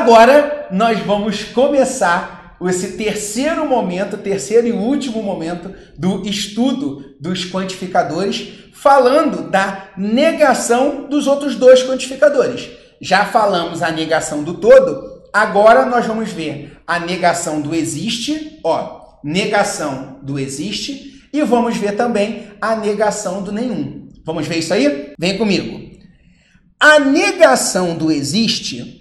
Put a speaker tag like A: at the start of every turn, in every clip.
A: Agora nós vamos começar esse terceiro momento, terceiro e último momento do estudo dos quantificadores, falando da negação dos outros dois quantificadores. Já falamos a negação do todo, agora nós vamos ver a negação do existe, ó, negação do existe, e vamos ver também a negação do nenhum. Vamos ver isso aí? Vem comigo. A negação do existe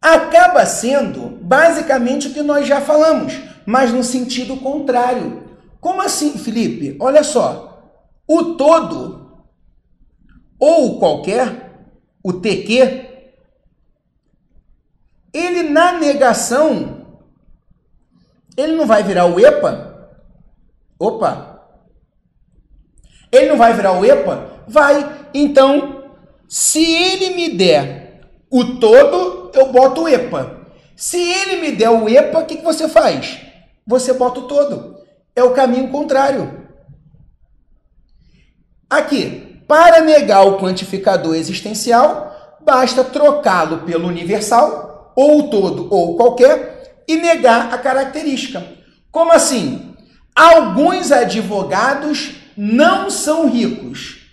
A: acaba sendo basicamente o que nós já falamos, mas no sentido contrário. Como assim, Felipe? Olha só. O todo ou qualquer, o TQ, ele na negação, ele não vai virar o EPA? Opa! Ele não vai virar o EPA? Vai. Então, se ele me der o todo, eu boto o EPA. Se ele me der o EPA, o que, que você faz? Você bota o todo. É o caminho contrário. Aqui, para negar o quantificador existencial, basta trocá-lo pelo universal, ou todo ou qualquer, e negar a característica. Como assim? Alguns advogados não são ricos.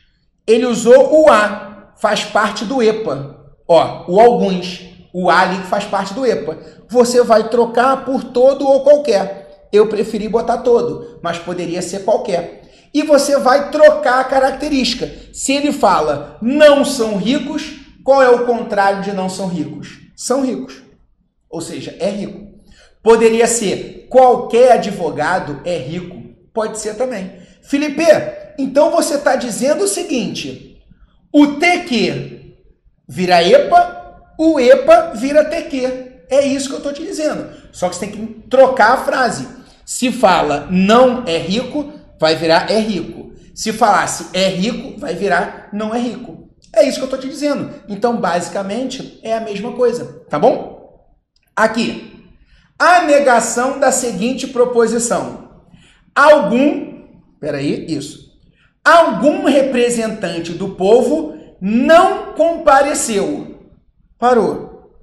A: Ele usou o A, faz parte do EPA. Ó, o alguns o ali que faz parte do EPA. Você vai trocar por todo ou qualquer. Eu preferi botar todo, mas poderia ser qualquer. E você vai trocar a característica. Se ele fala não são ricos, qual é o contrário de não são ricos? São ricos. Ou seja, é rico. Poderia ser qualquer advogado é rico. Pode ser também. Felipe, então você está dizendo o seguinte: o TQ vira EPA o EPA vira TQ. É isso que eu estou te dizendo. Só que você tem que trocar a frase. Se fala não é rico, vai virar é rico. Se falasse é rico, vai virar não é rico. É isso que eu estou te dizendo. Então, basicamente, é a mesma coisa. Tá bom? Aqui. A negação da seguinte proposição. Algum. Peraí, isso. Algum representante do povo não compareceu Parou.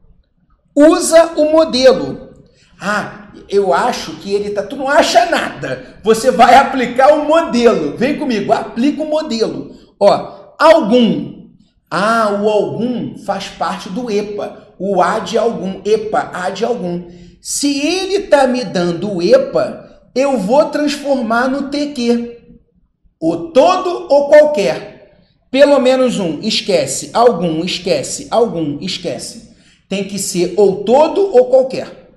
A: Usa o modelo. Ah, eu acho que ele tá. Tu não acha nada. Você vai aplicar o modelo. Vem comigo, aplica o modelo. Ó, algum. Ah, o algum faz parte do EPA. O A de algum. EPA, A de algum. Se ele tá me dando o EPA, eu vou transformar no TQ. O todo ou qualquer. Pelo menos um, esquece, algum, esquece, algum, esquece. Tem que ser ou todo ou qualquer.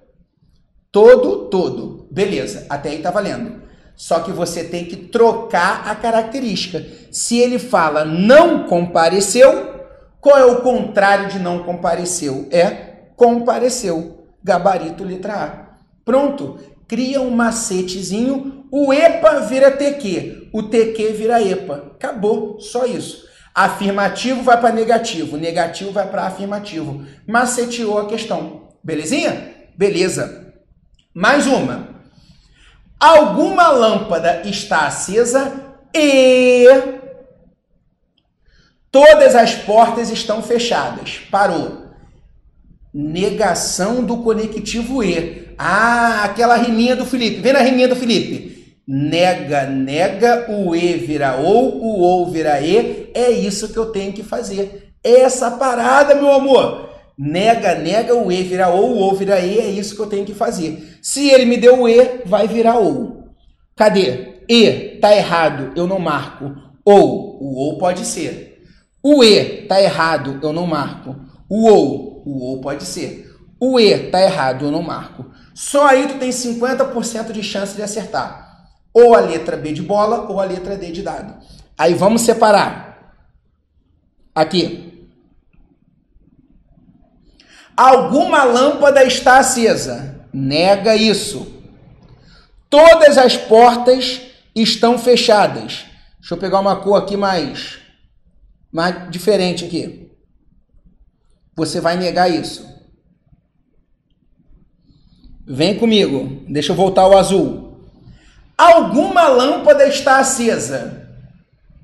A: Todo, todo. Beleza, até aí tá valendo. Só que você tem que trocar a característica. Se ele fala não compareceu, qual é o contrário de não compareceu? É compareceu. Gabarito letra A. Pronto. Cria um macetezinho, o EPA vira TQ, o TQ vira EPA. Acabou, só isso. Afirmativo vai para negativo, negativo vai para afirmativo. Maceteou a questão. Belezinha? Beleza. Mais uma. Alguma lâmpada está acesa e todas as portas estão fechadas. Parou. Negação do conectivo E. Ah, aquela riminha do Felipe. Vem na riminha do Felipe nega, nega, o E vira ou, o ou vira E, é isso que eu tenho que fazer. Essa parada, meu amor. Nega, nega, o E vira ou, o ou vira E, é isso que eu tenho que fazer. Se ele me deu o E, vai virar ou. Cadê? E tá errado, eu não marco. Ou, o ou pode ser. O E tá errado, eu não marco. O ou, o ou pode ser. O E tá errado, eu não marco. Só aí tu tem 50% de chance de acertar ou a letra B de bola ou a letra D de dado. Aí vamos separar. Aqui. Alguma lâmpada está acesa. Nega isso. Todas as portas estão fechadas. Deixa eu pegar uma cor aqui mais, mais diferente aqui. Você vai negar isso. Vem comigo. Deixa eu voltar ao azul. Alguma lâmpada está acesa.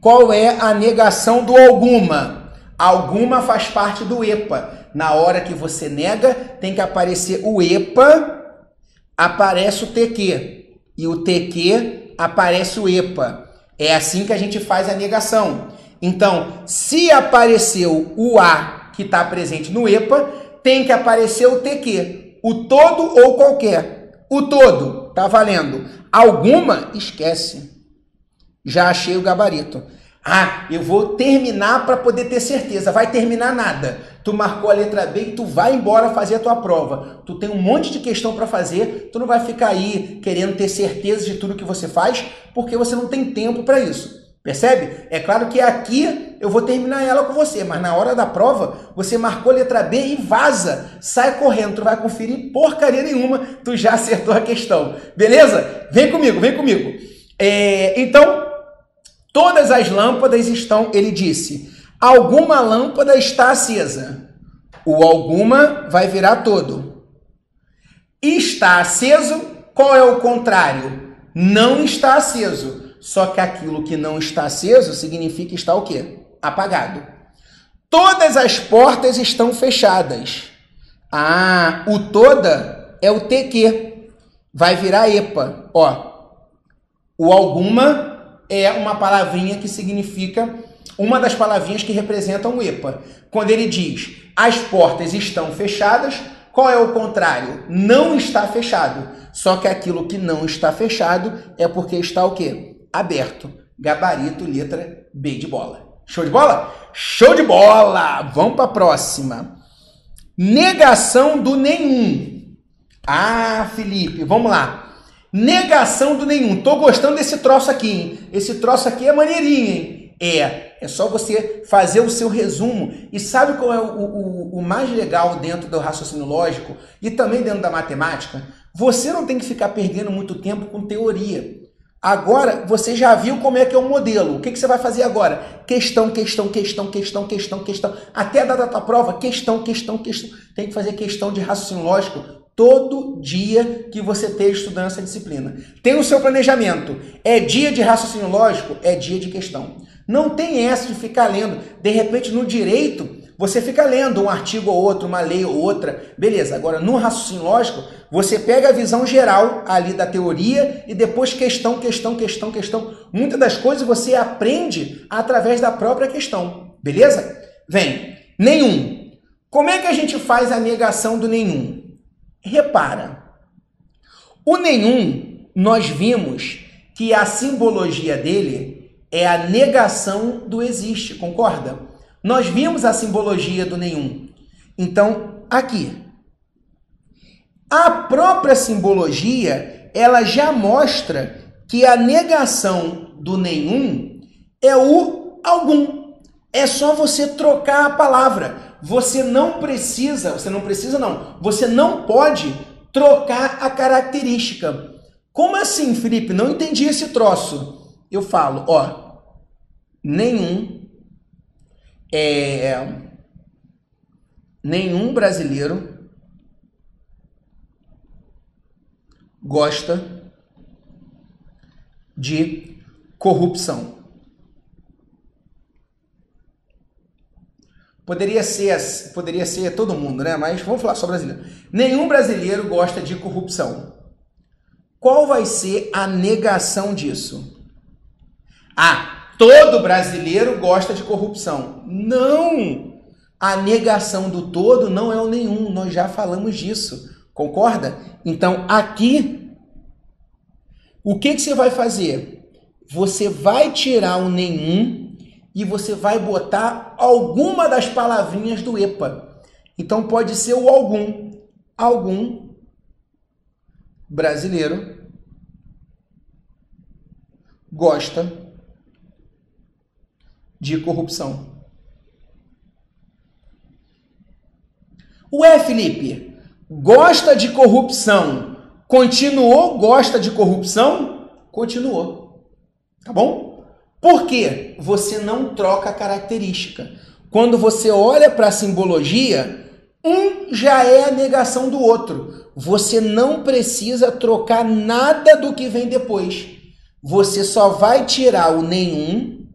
A: Qual é a negação do alguma? Alguma faz parte do EPA. Na hora que você nega, tem que aparecer o EPA, aparece o TQ. E o TQ aparece o EPA. É assim que a gente faz a negação. Então, se apareceu o A que está presente no EPA, tem que aparecer o TQ. O todo ou qualquer. O todo, tá valendo. Alguma, esquece. Já achei o gabarito. Ah, eu vou terminar para poder ter certeza. Vai terminar nada. Tu marcou a letra B e tu vai embora fazer a tua prova. Tu tem um monte de questão para fazer. Tu não vai ficar aí querendo ter certeza de tudo que você faz, porque você não tem tempo para isso. Percebe? É claro que aqui eu vou terminar ela com você, mas na hora da prova você marcou a letra B e vaza. Sai correndo, tu vai conferir porcaria nenhuma, tu já acertou a questão. Beleza? Vem comigo, vem comigo. É, então, Todas as lâmpadas estão, ele disse, alguma lâmpada está acesa. O alguma vai virar todo. Está aceso, qual é o contrário? Não está aceso. Só que aquilo que não está aceso significa estar o quê? Apagado. Todas as portas estão fechadas. Ah, o toda é o TQ. Vai virar EPA. Ó, o alguma é uma palavrinha que significa uma das palavrinhas que representam o EPA. Quando ele diz as portas estão fechadas, qual é o contrário? Não está fechado. Só que aquilo que não está fechado é porque está o quê? Aberto. Gabarito, letra B de bola. Show de bola? Show de bola! Vamos para a próxima. Negação do nenhum. Ah, Felipe, vamos lá. Negação do nenhum. Tô gostando desse troço aqui, hein? Esse troço aqui é maneirinho, hein? É. É só você fazer o seu resumo. E sabe qual é o, o, o mais legal dentro do raciocínio lógico e também dentro da matemática? Você não tem que ficar perdendo muito tempo com teoria. Agora você já viu como é que é o modelo. O que, que você vai fazer agora? Questão, questão, questão, questão, questão, questão. Até a data da prova, questão, questão, questão. Tem que fazer questão de raciocínio lógico todo dia que você esteja estudando essa disciplina. Tem o seu planejamento. É dia de raciocínio lógico? É dia de questão. Não tem essa de ficar lendo. De repente, no direito, você fica lendo um artigo ou outro, uma lei ou outra. Beleza. Agora, no raciocínio lógico, você pega a visão geral ali da teoria e depois questão, questão, questão, questão. Muitas das coisas você aprende através da própria questão. Beleza? Vem. Nenhum. Como é que a gente faz a negação do nenhum? Repara, o nenhum, nós vimos que a simbologia dele é a negação do existe, concorda? Nós vimos a simbologia do nenhum. Então, aqui, a própria simbologia, ela já mostra que a negação do nenhum é o algum. É só você trocar a palavra você não precisa, você não precisa não, você não pode trocar a característica. Como assim, Felipe? Não entendi esse troço. Eu falo, ó, nenhum é nenhum brasileiro gosta de corrupção. Poderia ser, poderia ser todo mundo, né? Mas vamos falar só brasileiro. Nenhum brasileiro gosta de corrupção. Qual vai ser a negação disso? Ah, todo brasileiro gosta de corrupção. Não! A negação do todo não é o nenhum, nós já falamos disso. Concorda? Então, aqui, o que, que você vai fazer? Você vai tirar o nenhum e você vai botar alguma das palavrinhas do EPA. Então pode ser o algum. Algum brasileiro gosta de corrupção. Ué, Felipe, gosta de corrupção. Continuou gosta de corrupção? Continuou. Tá bom? Por quê? Você não troca a característica. Quando você olha para a simbologia, um já é a negação do outro. Você não precisa trocar nada do que vem depois. Você só vai tirar o nenhum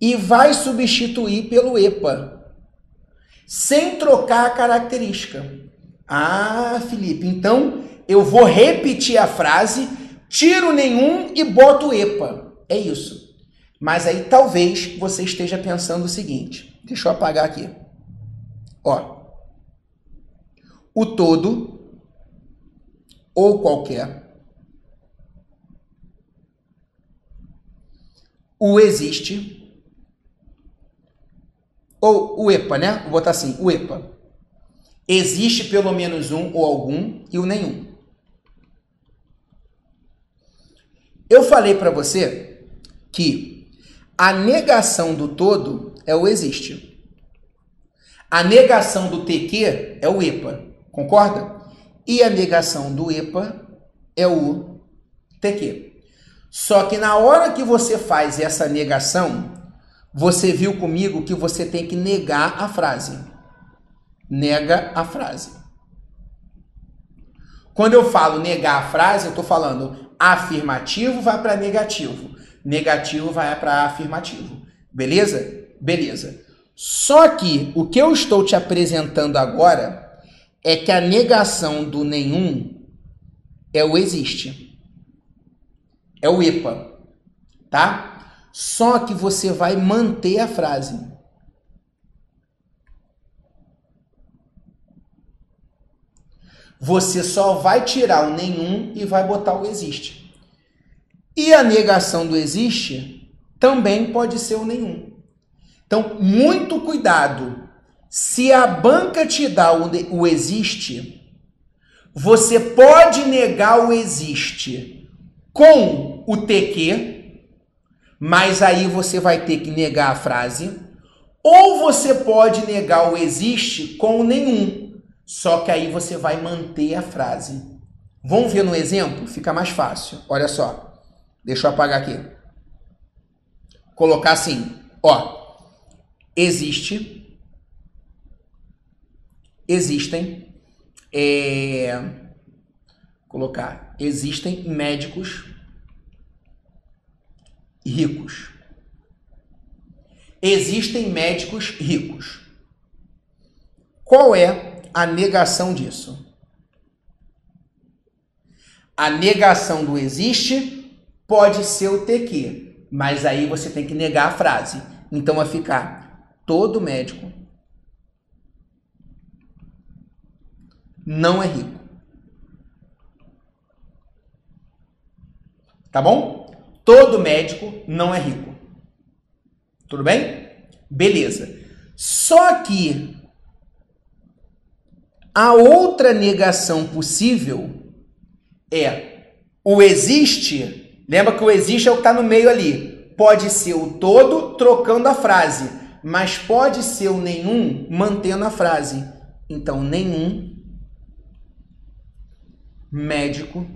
A: e vai substituir pelo EPA. Sem trocar a característica. Ah, Felipe, então eu vou repetir a frase, tiro nenhum e boto epa. É isso. Mas aí talvez você esteja pensando o seguinte: deixa eu apagar aqui. Ó, o todo ou qualquer, o existe ou o EPA, né? Vou botar assim, o EPA. Existe pelo menos um ou algum e o nenhum. Eu falei para você que a negação do todo é o existe. A negação do TQ é o EPA. Concorda? E a negação do EPA é o TQ. Só que na hora que você faz essa negação, você viu comigo que você tem que negar a frase. Nega a frase. Quando eu falo negar a frase, eu estou falando afirmativo vai para negativo, negativo vai para afirmativo. Beleza? Beleza. Só que o que eu estou te apresentando agora é que a negação do nenhum é o existe. É o EPA. Tá? Só que você vai manter a frase. Você só vai tirar o nenhum e vai botar o existe. E a negação do existe também pode ser o nenhum. Então, muito cuidado. Se a banca te dá o existe, você pode negar o existe com o TQ, mas aí você vai ter que negar a frase, ou você pode negar o existe com nenhum, só que aí você vai manter a frase. Vamos ver no exemplo? Fica mais fácil. Olha só. Deixa eu apagar aqui. Colocar assim, ó. Existe. Existem. É, colocar. Existem médicos ricos. Existem médicos ricos. Qual é a negação disso? A negação do existe pode ser o TQ, mas aí você tem que negar a frase. Então vai ficar todo médico não é rico. Tá bom? Todo médico não é rico. Tudo bem? Beleza. Só que a outra negação possível é o existe. Lembra que o existe é o que está no meio ali. Pode ser o todo trocando a frase, mas pode ser o nenhum mantendo a frase. Então, nenhum médico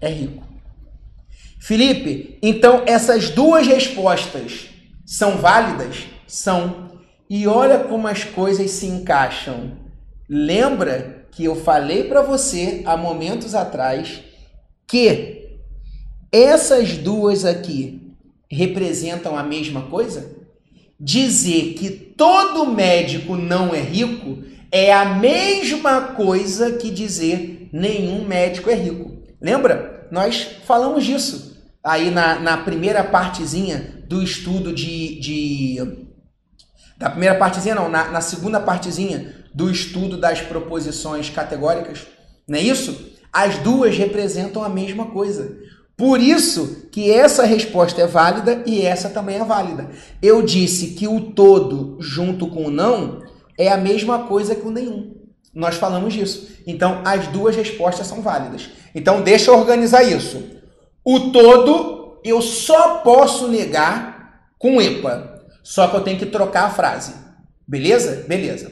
A: é rico. Felipe, então essas duas respostas são válidas? São. E olha como as coisas se encaixam. Lembra que eu falei para você há momentos atrás que essas duas aqui representam a mesma coisa? Dizer que todo médico não é rico é a mesma coisa que dizer nenhum médico é rico. Lembra? Nós falamos disso aí na, na primeira partezinha do estudo de, de. Da primeira partezinha, não, na, na segunda partezinha do estudo das proposições categóricas, não é isso? As duas representam a mesma coisa. Por isso que essa resposta é válida e essa também é válida. Eu disse que o todo junto com o não é a mesma coisa que o nenhum. Nós falamos disso. Então, as duas respostas são válidas. Então, deixa eu organizar isso. O todo eu só posso negar com EPA. Só que eu tenho que trocar a frase. Beleza? Beleza.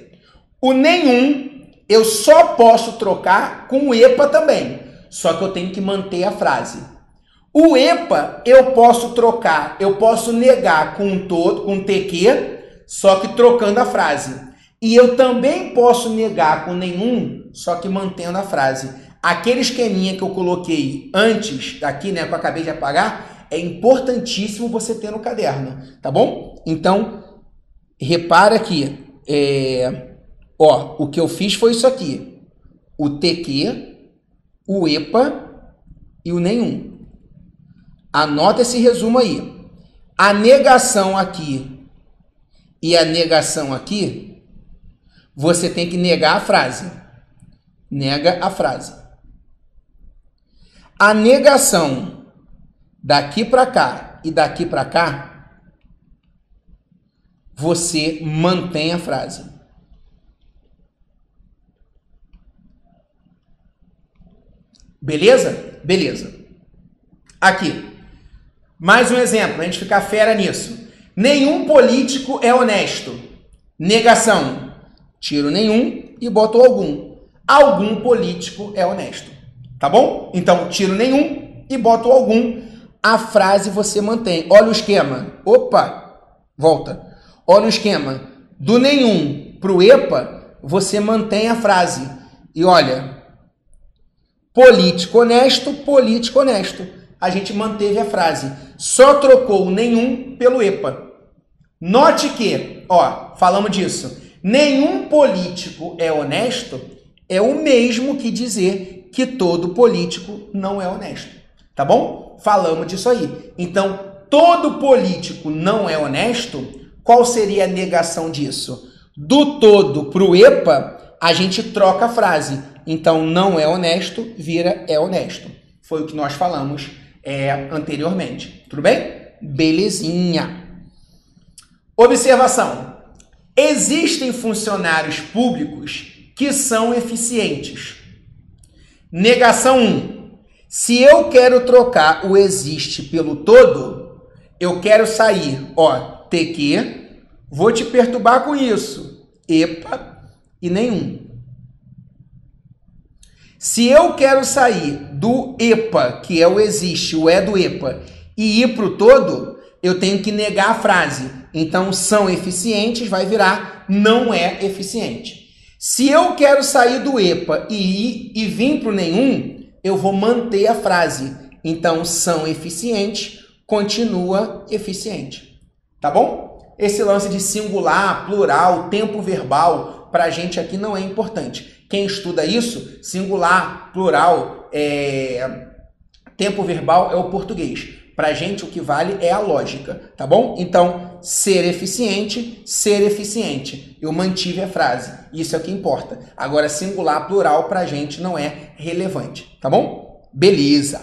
A: O nenhum eu só posso trocar com EPA também. Só que eu tenho que manter a frase. O EPA eu posso trocar, eu posso negar com todo, com TQ, só que trocando a frase. E eu também posso negar com nenhum, só que mantendo a frase. Aquele esqueminha que eu coloquei antes aqui, né, que eu acabei de apagar, é importantíssimo você ter no caderno, tá bom? Então, repara que, é, ó, o que eu fiz foi isso aqui. O TQ, o EPA e o nenhum. Anota esse resumo aí. A negação aqui e a negação aqui, você tem que negar a frase. Nega a frase. A negação daqui para cá e daqui para cá, você mantém a frase. Beleza? Beleza. Aqui. Mais um exemplo, a gente ficar fera nisso. Nenhum político é honesto. Negação. Tiro nenhum e boto algum. Algum político é honesto. Tá bom? Então, tiro nenhum e boto algum. A frase você mantém. Olha o esquema. Opa! Volta. Olha o esquema. Do nenhum pro EPA, você mantém a frase. E olha, político honesto, político honesto. A gente manteve a frase. Só trocou o nenhum pelo EPA. Note que, ó, falamos disso. Nenhum político é honesto é o mesmo que dizer que todo político não é honesto. Tá bom? Falamos disso aí. Então, todo político não é honesto, qual seria a negação disso? Do todo para o EPA, a gente troca a frase. Então, não é honesto, vira é honesto. Foi o que nós falamos é, anteriormente. Tudo bem? Belezinha. Observação: existem funcionários públicos que são eficientes. Negação 1. Se eu quero trocar o existe pelo todo, eu quero sair, ó, TQ, vou te perturbar com isso. EPA e nenhum. Se eu quero sair do EPA, que é o existe, o é do EPA, e ir para o todo, eu tenho que negar a frase. Então, são eficientes vai virar não é eficiente. Se eu quero sair do EPA e ir e vir para o nenhum, eu vou manter a frase. Então, são eficientes, continua eficiente. Tá bom? Esse lance de singular, plural, tempo verbal, para a gente aqui não é importante. Quem estuda isso, singular, plural, é... tempo verbal é o português. Para a gente, o que vale é a lógica, tá bom? Então, ser eficiente, ser eficiente. Eu mantive a frase. Isso é o que importa. Agora, singular, plural, para a gente não é relevante, tá bom? Beleza.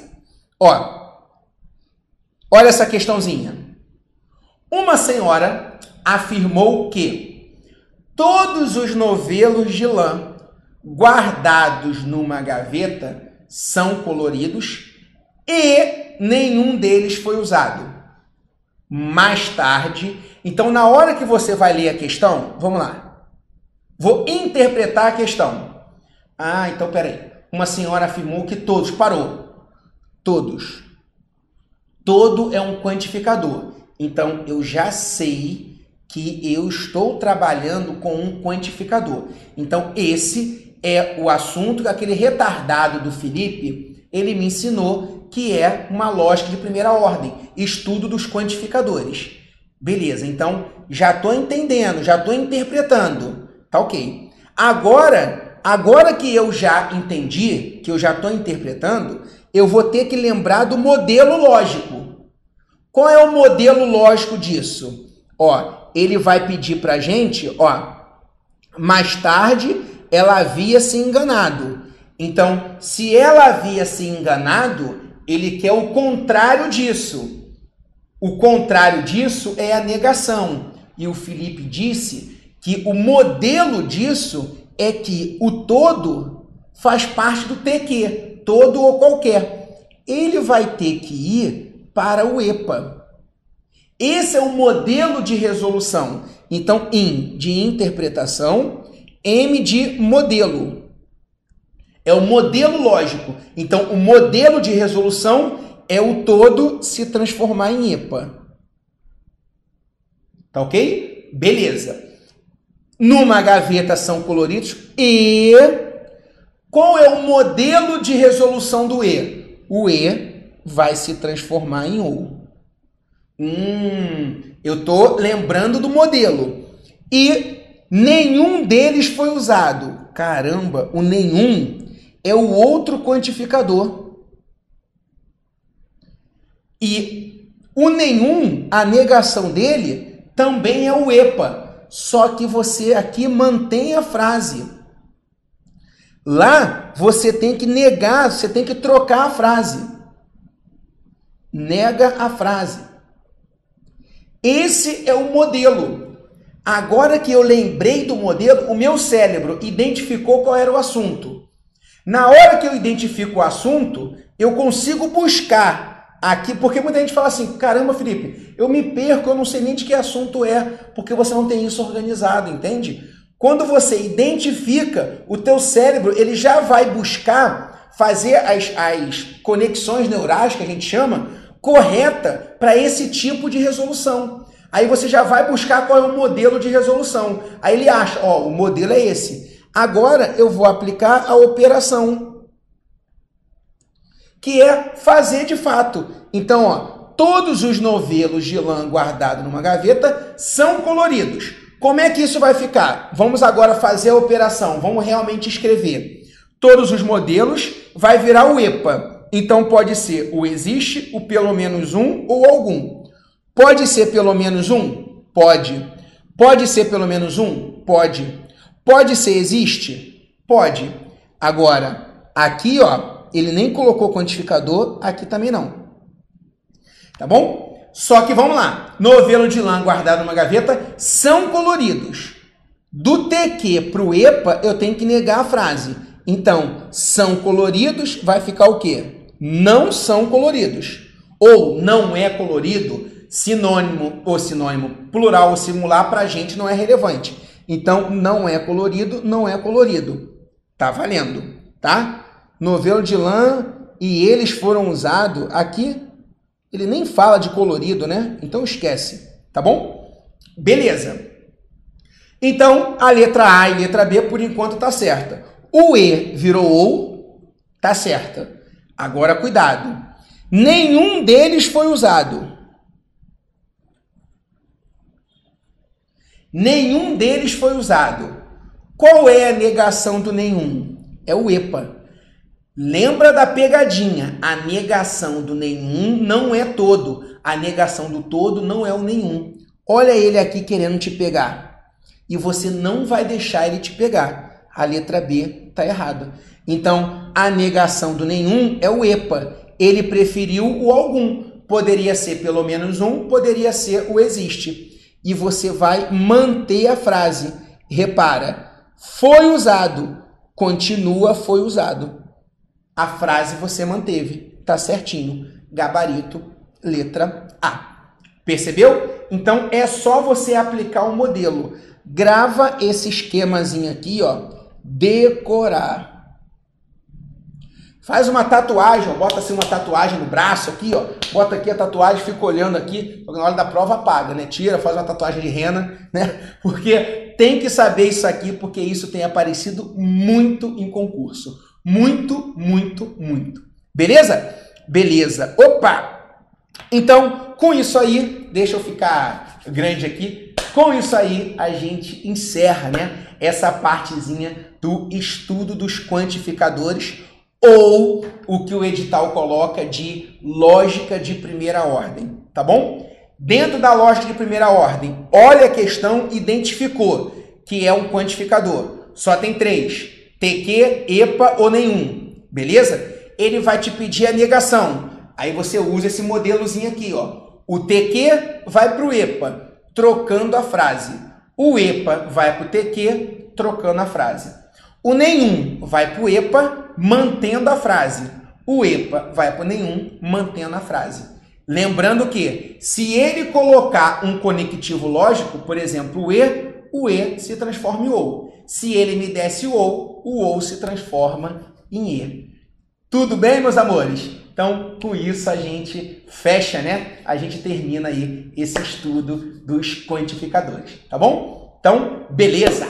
A: Ó, olha essa questãozinha. Uma senhora afirmou que todos os novelos de lã guardados numa gaveta são coloridos e nenhum deles foi usado. Mais tarde, então na hora que você vai ler a questão, vamos lá. Vou interpretar a questão. Ah, então peraí. Uma senhora afirmou que todos, parou. Todos. Todo é um quantificador. Então eu já sei que eu estou trabalhando com um quantificador. Então esse é o assunto que aquele retardado do Felipe, ele me ensinou que é uma lógica de primeira ordem, estudo dos quantificadores. Beleza, então já estou entendendo, já estou interpretando. Tá ok. Agora, agora que eu já entendi, que eu já estou interpretando, eu vou ter que lembrar do modelo lógico. Qual é o modelo lógico disso? Ó, ele vai pedir para gente, ó, mais tarde ela havia se enganado. Então, se ela havia se enganado, ele quer o contrário disso. O contrário disso é a negação. E o Felipe disse que o modelo disso é que o todo faz parte do TQ, todo ou qualquer. Ele vai ter que ir para o EPA. Esse é o modelo de resolução. Então, IN de interpretação, M de modelo. É o modelo lógico. Então, o modelo de resolução é o todo se transformar em EPA. Tá ok? Beleza. Numa gaveta são coloridos e qual é o modelo de resolução do E? O E vai se transformar em OU. Hum, eu tô lembrando do modelo. e nenhum deles foi usado. Caramba, o nenhum é o outro quantificador. E o nenhum, a negação dele, também é o EPA. Só que você aqui mantém a frase. Lá você tem que negar, você tem que trocar a frase. Nega a frase. Esse é o modelo. Agora que eu lembrei do modelo, o meu cérebro identificou qual era o assunto. Na hora que eu identifico o assunto, eu consigo buscar aqui, porque muita gente fala assim: caramba, Felipe, eu me perco, eu não sei nem de que assunto é, porque você não tem isso organizado, entende? Quando você identifica, o teu cérebro ele já vai buscar fazer as, as conexões neurais, que a gente chama, correta para esse tipo de resolução. Aí você já vai buscar qual é o modelo de resolução. Aí ele acha, ó, o modelo é esse. Agora eu vou aplicar a operação, que é fazer de fato. Então, ó, todos os novelos de lã guardados numa gaveta são coloridos. Como é que isso vai ficar? Vamos agora fazer a operação, vamos realmente escrever. Todos os modelos vai virar o EPA. Então pode ser o existe, o pelo menos um ou algum. Pode ser pelo menos um? Pode. Pode ser pelo menos um? Pode. Pode ser existe? Pode. Agora, aqui, ó, ele nem colocou quantificador, aqui também não. Tá bom? Só que vamos lá, novelo de lã guardado numa gaveta são coloridos. Do TQ para o EPA, eu tenho que negar a frase. Então, são coloridos vai ficar o quê? Não são coloridos. Ou não é colorido, sinônimo ou sinônimo plural ou singular para a gente não é relevante. Então, não é colorido, não é colorido. Tá valendo, tá? Novelo de lã e eles foram usados aqui ele nem fala de colorido, né? Então esquece, tá bom? Beleza. Então, a letra A e letra B, por enquanto, tá certa. O E virou OU, tá certa. Agora, cuidado. Nenhum deles foi usado. Nenhum deles foi usado. Qual é a negação do nenhum? É o EPA. Lembra da pegadinha? A negação do nenhum não é todo. A negação do todo não é o nenhum. Olha ele aqui querendo te pegar. E você não vai deixar ele te pegar. A letra B está errada. Então, a negação do nenhum é o EPA. Ele preferiu o algum. Poderia ser pelo menos um, poderia ser o existe. E você vai manter a frase. Repara, foi usado, continua foi usado. A frase você manteve, tá certinho. Gabarito, letra A. Percebeu? Então é só você aplicar o modelo. Grava esse esquemazinho aqui, ó. Decorar. Faz uma tatuagem, ó, bota assim uma tatuagem no braço aqui, ó. Bota aqui a tatuagem, fica olhando aqui, na hora da prova apaga, né? Tira, faz uma tatuagem de rena, né? Porque tem que saber isso aqui, porque isso tem aparecido muito em concurso. Muito, muito, muito. Beleza? Beleza. Opa! Então, com isso aí, deixa eu ficar grande aqui. Com isso aí, a gente encerra, né? Essa partezinha do estudo dos quantificadores ou o que o edital coloca de lógica de primeira ordem, tá bom? Dentro da lógica de primeira ordem, olha a questão, identificou que é um quantificador. Só tem três. TQ, EPA ou nenhum, beleza? Ele vai te pedir a negação. Aí você usa esse modelozinho aqui, ó. O TQ vai para o EPA, trocando a frase. O EPA vai para o TQ, trocando a frase. O nenhum vai para o EPA, mantendo a frase. O EPA vai para nenhum, mantendo a frase. Lembrando que, se ele colocar um conectivo lógico, por exemplo, o E, o E se transforma em OU. Se ele me desse o OU, o OU se transforma em E. Tudo bem, meus amores? Então, com isso a gente fecha, né? A gente termina aí esse estudo dos quantificadores, tá bom? Então, beleza!